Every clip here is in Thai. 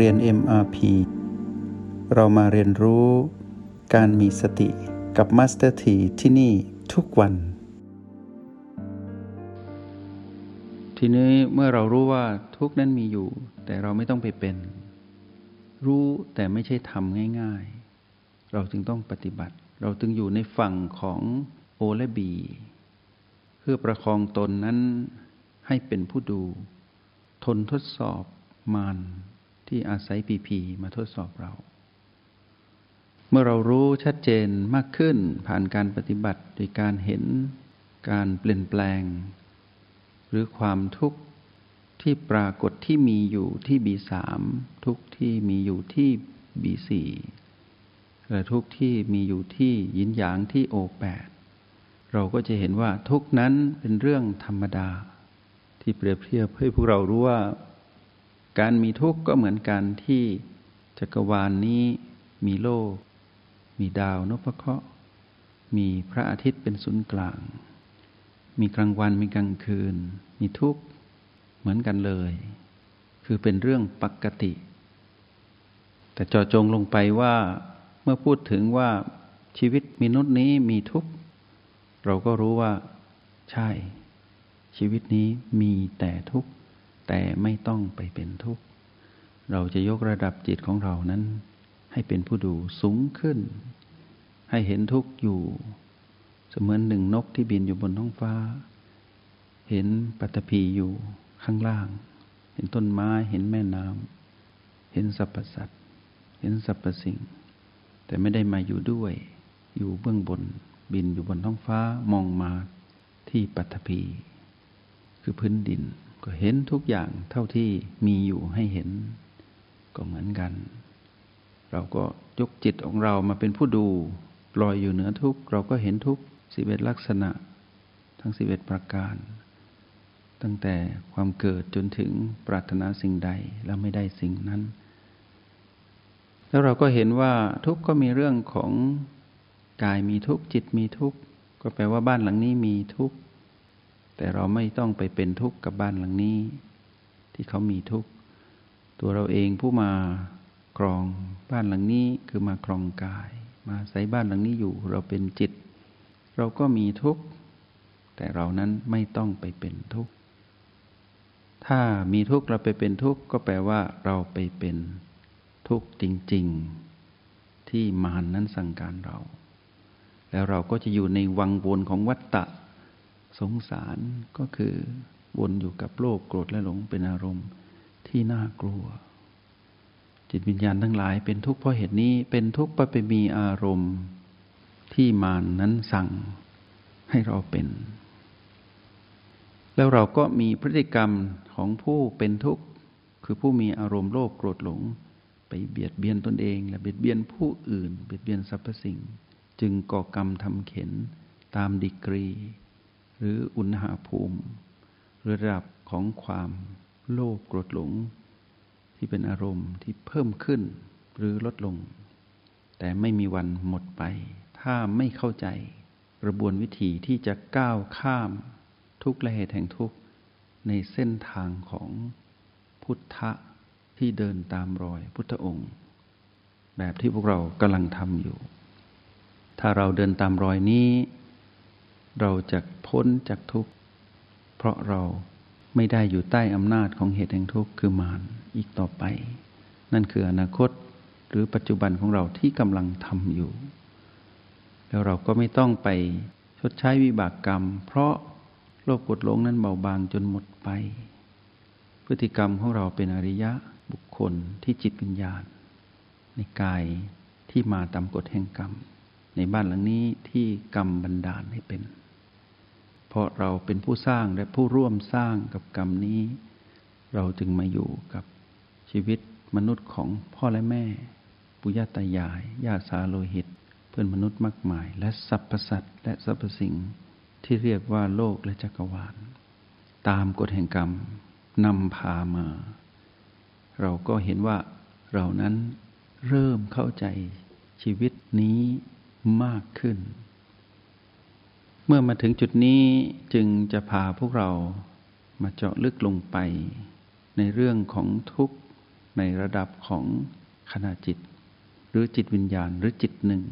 เรียน MRP เรามาเรียนรู้การมีสติกับ Master T ที่ที่นี่ทุกวัน ทีนี้เมื่อเรารู้ว่าทุกนั้นมีอยู่ แต่เราไม่ต้องไปเป็น รู้แต่ไม่ใช่ทำง่าย ๆ เราจึงต้องปฏิบัติ เราจึงอยู่ในฝั่งของโอและบี เพื่อประคองตนนั้นให้เป็นผู้ดู ทนทดสอบมาร ที่อาศัยปีพีมาทดสอบเรา เมื่อเรารู้ชัดเจนมากขึ้นผ่านการปฏิบัติโดยการเห็นการเปลี่ยนแปลง หรือความทุกข์ที่ปรากฏที่มีอยู่ที่บีสามทุกที่มีอยู่ที่บีสี่และทุกที่มีอยู่ที่ยินหยางที่โอแปดเราก็จะเห็นว่าทุกนั้นเป็นเรื่องธรรมดา ที่เปรียบเทียบให้พวกเรารู้ว่า การมีทุกข์ก็เหมือนการที่จักรวาลนนี้มีโลก มีดาวนพเคราะห์มีพระอาทิตย์เป็นศูนย์กลาง มีกลางวันมีกลางคืน มีทุกข์เหมือนกันเลย คือเป็นเรื่องปกติ แต่จอจงลงไปว่าเมื่อพูดถึงว่าชีวิตมนุษย์นี้มีทุกข์ เราก็รู้ว่า ใช่ ชีวิตนี้มีแต่ทุกข์ แต่ไม่ต้องไปเป็นทุกข์ เราจะยกระดับจิตของเรานั้น ให้เป็นผู้ดูสูงขึ้น ให้เห็นทุกข์อยู่ เสมือนหนึ่งนกที่บินอยู่บนท้องฟ้า เห็นปัตภีอยู่ข้างล่าง เห็นต้นไม้เห็นแม่น้ำเห็นสรรพสัตว์เห็นสรรพสิ่ง แต่ไม่ได้มาอยู่ด้วย อยู่เบื้องบนบินอยู่บนท้องฟ้ามองมาที่ปัตภีคือพื้นดิน ก็เห็นทุกอย่างเท่าที่มีอยู่ให้เห็น ก็เหมือนกัน เราก็ยกจิตของเรามาเป็นผู้ดูลอยอยู่เหนือทุกเราก็เห็นทุกสิบเอ็ดลักษณะ ทั้งสิบเอ็ดประการ ตั้งแต่ความเกิดจนถึงปรารถนาสิ่งใดแล้วไม่ได้สิ่งนั้น แล้วเราก็เห็นว่าทุกก็มีเรื่องของกายมีทุกจิตมีทุกก็แปลว่าบ้านหลังนี้มีทุก แต่เราไม่ต้องไปเป็นทุกข์กับบ้านหลังนี้ ที่เขามีทุกข์ ตัวเราเองผู้มาครองบ้านหลังนี้คือมาครองกาย มาใส่บ้านหลังนี้อยู่ เราเป็นจิต เราก็มีทุกข์ แต่เรานั้นไม่ต้องไปเป็นทุกข์ ถ้ามีทุกข์เราไปเป็นทุกข์ก็แปลว่าเราไปเป็นทุกข์จริง ๆ ที่มารนนั้นสั่งการเรา แล้วเราก็จะอยู่ในวังวนของวัฏฏะ สงสารก็คือวนอยู่กับโลภโกรธและหลงเป็นอารมณ์ที่น่ากลัว จิตวิญญาณทั้งหลายเป็นทุกข์เพราะเหตุนี้เป็นทุกข์เพราะไปมีอารมณ์ที่มานนั้นสั่งให้เราเป็น แล้วเราก็มีพฤติกรรมของผู้เป็นทุกข์คือผู้มีอารมณ์โลภโกรธหลง ไปเบียดเบียนตนเอง และเบียดเบียนผู้อื่น เบียดเบียนสรรพสิ่ง จึงก่อกรรมทำเข็นตามดีกรี หรืออุณหภูมิ ระดับของความโลภโกรธหลง ที่เป็นอารมณ์ที่เพิ่มขึ้นหรือลดลง แต่ไม่มีวันหมดไป ถ้าไม่เข้าใจกระบวนวิธีที่จะก้าวข้ามทุกและเหตุแห่งทุกในเส้นทางของพุทธะที่เดินตามรอยพุทธองค์ แบบที่พวกเรากำลังทำอยู่ ถ้าเราเดินตามรอยนี้ เราจะพ้นจากทุกข์ เพราะเราไม่ได้อยู่ใต้อำนาจของเหตุแห่งทุกข์คือมารอีกต่อไป นั่นคืออนาคตหรือปัจจุบันของเราที่กำลังทำอยู่ แล้วเราก็ไม่ต้องไปชดใช้วิบากกรรม เพราะโลภกดลงนั้นเบาบางจนหมดไป พฤติกรรมของเราเป็นอริยะบุคคลที่จิตวิญญาณ ในกายที่มาตามกฎแห่งกรรม ในบ้านหลังนี้ที่กรรมบันดาลให้เป็น เพราะเราเป็นผู้สร้างและผู้ร่วมสร้างกับกรรมนี้ เราจึงมาอยู่กับชีวิตมนุษย์ของพ่อและแม่ ปุญาตายายญาติสาโลหิต เพื่อนมนุษย์มากมาย และสรรพสัตว์และสรรพสิ่งที่เรียกว่าโลกและจักรวาล ตามกฎแห่งกรรมนำพามา เราก็เห็นว่าเรานั้นเริ่มเข้าใจชีวิตนี้มากขึ้น เมื่อมาถึงจุดนี้จึงจะพาพวกเรามาเจาะลึกลงไป ในเรื่องของทุกข์ในระดับของขณะจิต หรือจิตวิญญาณหรือจิตหนึ่ง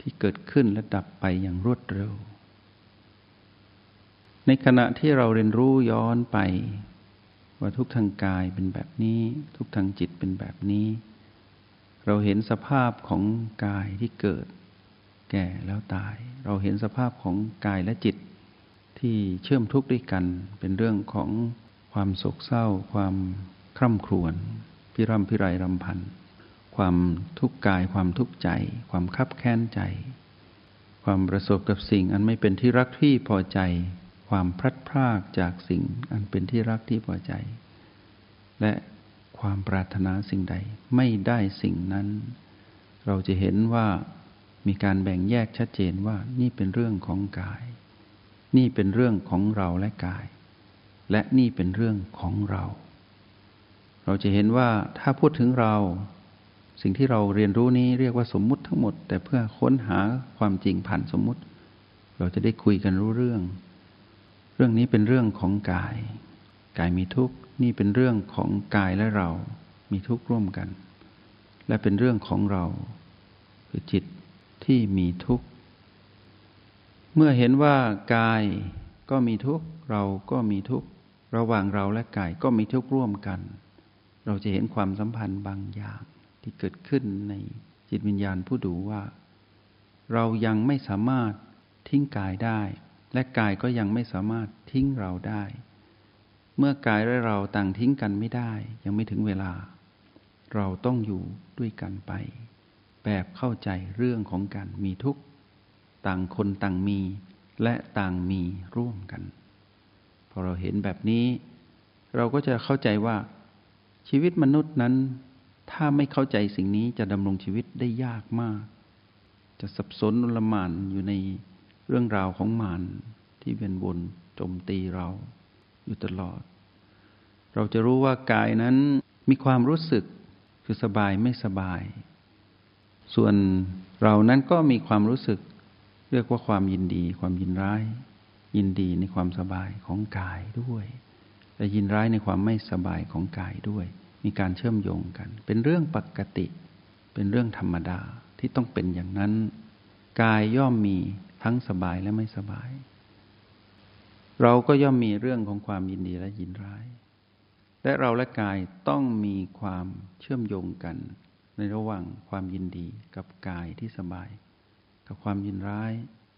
ที่เกิดขึ้นและดับไปอย่างรวดเร็ว ในขณะที่เราเรียนรู้ย้อนไป ว่าทุกทางกายเป็นแบบนี้ ทุกทางจิตเป็นแบบนี้ เราเห็นสภาพของกายที่เกิด แก่แล้วตาย เราเห็นสภาพของกายและจิต ที่เชื่อมทุกข์ด้วยกัน เป็นเรื่องของความโศกเศร้า ความคร่ำครวญพิร่ำพิไรรำพัน ความทุกข์กาย ความทุกข์ใจ ความคับแค้นใจ ความประสบกับสิ่งอันไม่เป็นที่รักที่พอใจ ความพลัดพรากจากสิ่งอันเป็นที่รักที่พอใจ และความปรารถนาสิ่งใดไม่ได้สิ่งนั้น เราจะเห็นว่า มีการแบ่งแยกชัดเจนว่านี่เป็นเรื่องของกาย นี่เป็นเรื่องของเราและกาย และนี่เป็นเรื่องของเรา เราจะเห็นว่าถ้าพูดถึงเรา สิ่งที่เราเรียนรู้นี้เรียกว่าสมมุติทั้งหมด แต่เพื่อค้นหาความจริงผ่านสมมุติ เราจะได้คุยกันรู้เรื่อง เรื่องนี้เป็นเรื่องของกาย กายมีทุกข์นี่เป็นเรื่องของกายและเรา มีทุกข์ร่วมกัน และเป็นเรื่องของเราคือจิต ที่มีทุกข์ เมื่อเห็นว่ากายก็มีทุกข์ เราก็มีทุกข์ ระหว่างเราและกายก็มีทุกข์ร่วมกัน เราจะเห็นความสัมพันธ์บางอย่างที่เกิดขึ้นในจิตวิญญาณผู้ดูว่า เรายังไม่สามารถทิ้งกายได้ และกายก็ยังไม่สามารถทิ้งเราได้ เมื่อกายและเราต่างทิ้งกันไม่ได้ ยังไม่ถึงเวลา เราต้องอยู่ด้วยกันไป แบบเข้าใจเรื่องของการมีทุกข์ต่างคนต่างมี และต่างมีร่วมกัน พอเราเห็นแบบนี้ เราก็จะเข้าใจว่า ชีวิตมนุษย์นั้น ถ้าไม่เข้าใจสิ่งนี้จะดำรงชีวิตได้ยากมาก จะสับสนละมานอยู่ในเรื่องราวของมารที่เวียนวนโจมตีเราอยู่ตลอด เราจะรู้ว่ากายนั้นมีความรู้สึกคือสบายไม่สบาย ส่วนเรานั้นก็มีความรู้สึกเรียกว่าความยินดี ความยินร้าย ยินดีในความสบายของกายด้วยและยินร้ายในความไม่สบายของกายด้วย มีการเชื่อมโยงกัน เป็นเรื่องปกติ เป็นเรื่องธรรมดาที่ต้องเป็นอย่างนั้น กายย่อมมีทั้งสบายและไม่สบาย เราก็ย่อมมีเรื่องของความยินดีและยินร้าย และเราและกายต้องมีความเชื่อมโยงกัน ในระหว่างความยินดีกับกายที่สบาย กับความยินร้าย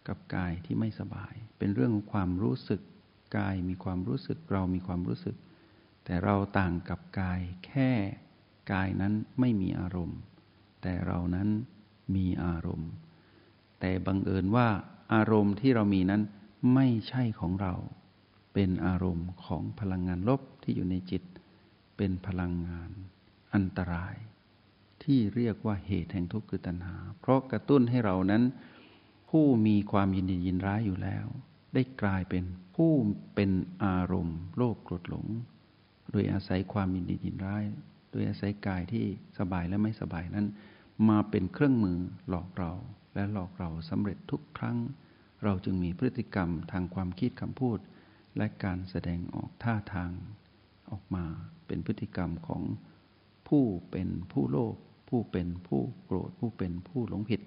กับกายที่ไม่สบาย เป็นเรื่องของความรู้สึกกายมีความรู้สึกเรามีความรู้สึก แต่เราต่างกับกายแค่กายนั้นไม่มีอารมณ์ แต่เรานั้นมีอารมณ์ แต่บังเอิญว่าอารมณ์ที่เรามีนั้นไม่ใช่ของเรา เป็นอารมณ์ของพลังงานลบที่อยู่ในจิต เป็นพลังงานอันตราย ที่เรียกว่าเหตุแห่งทุกข์คือตัณหา เพราะกระตุ้นให้เรานั้น ผู้มีความยินดียินร้ายอยู่แล้ว ได้กลายเป็นผู้เป็นอารมณ์โลภโกรธหลง โดยอาศัยความยินดียินร้าย โดยอาศัยกายที่สบายและไม่สบายนั้น มาเป็นเครื่องมือหลอกเรา และหลอกเราสำเร็จทุกครั้ง เราจึงมีพฤติกรรมทางความคิดคำพูด และการแสดงออกท่าทางออกมาเป็นพฤติกรรมของผู้เป็นผู้โลภ ผู้เป็นผู้โกรธผู้เป็นผู้หลงผิด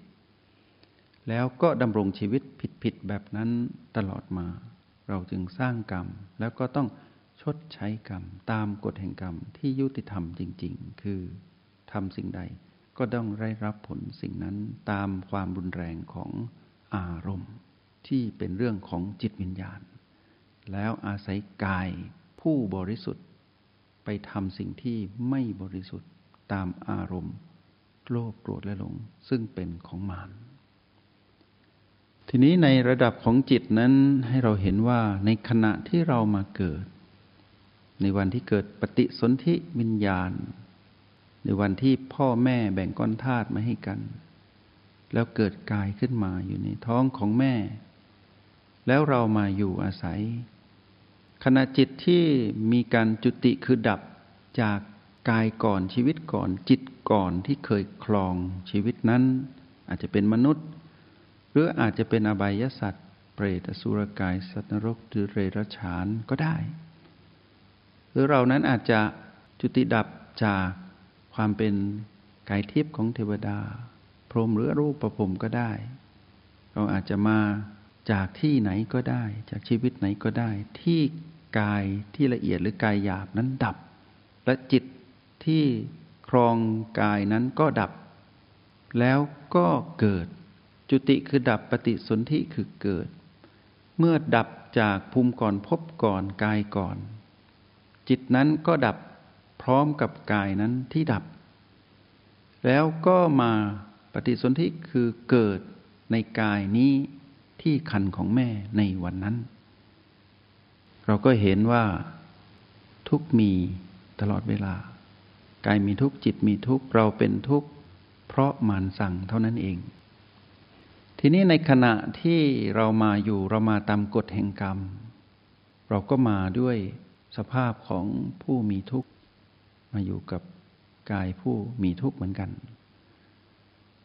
แล้วก็ดำรงชีวิตผิดๆแบบนั้นตลอดมา เราจึงสร้างกรรม แล้วก็ต้องชดใช้กรรม ตามกฎแห่งกรรมที่ยุติธรรมจริง ๆ คือทำสิ่งใดก็ต้องได้รับผลสิ่งนั้นตามความรุนแรงของอารมณ์ ที่เป็นเรื่องของจิตวิญญาณ แล้วอาศัยกายผู้บริสุทธิ์ ไปทำสิ่งที่ไม่บริสุทธิ์ตามอารมณ์ โลภโกรธและหลง ซึ่งเป็นของมารทีนี้ในระดับของจิตนั้นให้เราเห็นว่าในขณะที่เรามาเกิด ในวันที่เกิดปฏิสนธิวิญญาณ ในวันที่พ่อแม่แบ่งก้อนธาตุมาให้กัน แล้วเกิดกายขึ้นมาอยู่ในท้องของแม่ แล้วเรามาอยู่อาศัย ขณะจิตที่มีการจุติคือดับจาก กายก่อนชีวิตก่อนจิตก่อนที่เคยคลองชีวิตนั้น อาจจะเป็นมนุษย์ หรืออาจจะเป็นอบายสัตว์ เปรตอสุรกาย สัตว์นรกหรือเรรัฉานก็ได้ หรือเรานั้นอาจจะจุติดับจากความเป็นกายทิพย์ของเทวดา พรหมหรือรูปประพรมก็ได้ เราอาจจะมาจากที่ไหนก็ได้ จากชีวิตไหนก็ได้ ที่กายที่ละเอียดหรือกายหยาบนั้นดับ และจิต ที่ครองกายนั้นก็ดับ แล้วก็เกิด จุติคือดับปฏิสนธิคือเกิด เมื่อดับจากภูมิก่อนพบก่อนกายก่อน จิตนั้นก็ดับพร้อมกับกายนั้นที่ดับ แล้วก็มาปฏิสนธิคือเกิดในกายนี้ที่คันของแม่ในวันนั้น เราก็เห็นว่าทุกมีตลอดเวลา กายมีทุกข์จิตมีทุกข์เราเป็นทุกข์เพราะมานสั่งเท่านั้นเอง ทีนี้ในขณะที่เรามาอยู่เรามาตามกฎแห่งกรรม เราก็มาด้วยสภาพของผู้มีทุกข์มาอยู่กับกายผู้มีทุกข์เหมือนกัน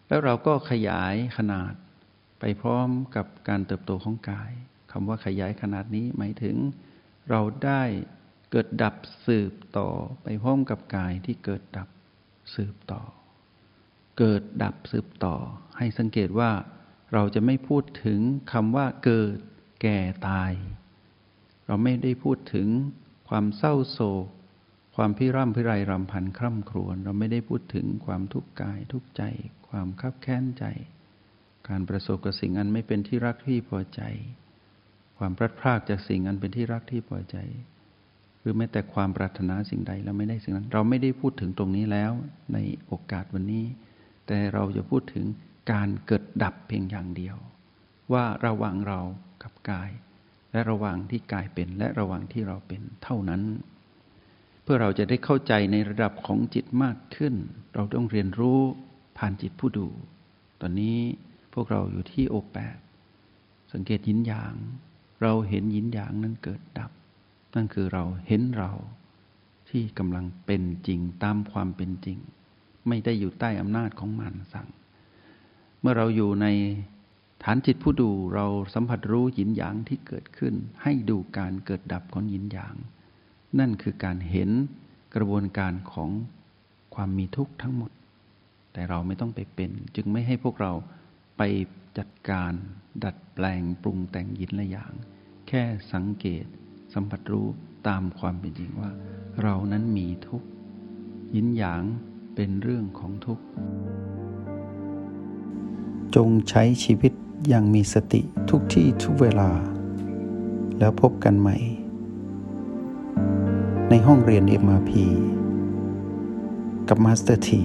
แล้วเราก็ขยายขนาดไปพร้อมกับการเติบโตของกายคำว่าขยายขนาดนี้หมายถึงเราได้ เกิดดับสืบต่อไปพร้อมกับกายที่เกิดดับสืบต่อ เกิดดับสืบต่อ ให้สังเกตว่าเราจะไม่พูดถึงคำว่าเกิดแก่ตาย เราไม่ได้พูดถึงความเศร้าโศก ความพิร่ำพิไรรำพันคร่ำครวญ เราไม่ได้พูดถึงความทุกข์กายทุกใจ ความคับแค้นใจ การประสบกับสิ่งอันไม่เป็นที่รักที่พอใจ ความพลัดพรากจากสิ่งอันเป็นที่รักที่พอใจ หรือแม้แต่ความปรารถนาสิ่งใดเราไม่ได้สิ่งนั้น เราไม่ได้พูดถึงตรงนี้แล้วในโอกาสวันนี้ แต่เราจะพูดถึงการเกิดดับเพียงอย่างเดียว ว่าระหว่างเรากับกาย และระหว่างที่กายเป็น และระหว่างที่เราเป็นเท่านั้น เพื่อเราจะได้เข้าใจในระดับของจิตมากขึ้น เราต้องเรียนรู้ผ่านจิตผู้ดู ตอนนี้พวกเราอยู่ที่โอแปดสังเกตยินหยาง เราเห็นยินหยางนั้นเกิดดับ นั่นคือเราเห็นเราที่กำลังเป็นจริงตามความเป็นจริง ไม่ได้อยู่ใต้อำนาจของมารสั่ง เมื่อเราอยู่ในฐานจิตผู้ดูเราสัมผัสรู้หยินหยางที่เกิดขึ้น ให้ดูการเกิดดับของหยินหยาง นั่นคือการเห็นกระบวนการของความมีทุกข์ทั้งหมด แต่เราไม่ต้องไปเป็น จึงไม่ให้พวกเราไปจัดการ ดัดแปลงปรุงแต่งหยินละอย่าง แค่สังเกต สัมผัสรู้ตามความเป็นจริงว่า เรานั้นมีทุกข์ยินหยางเป็นเรื่องของทุกข์ จงใช้ชีวิตอย่างมีสติทุกที่ทุกเวลา แล้วพบกันใหม่ ในห้องเรียน MRP กับมาสเตอร์ที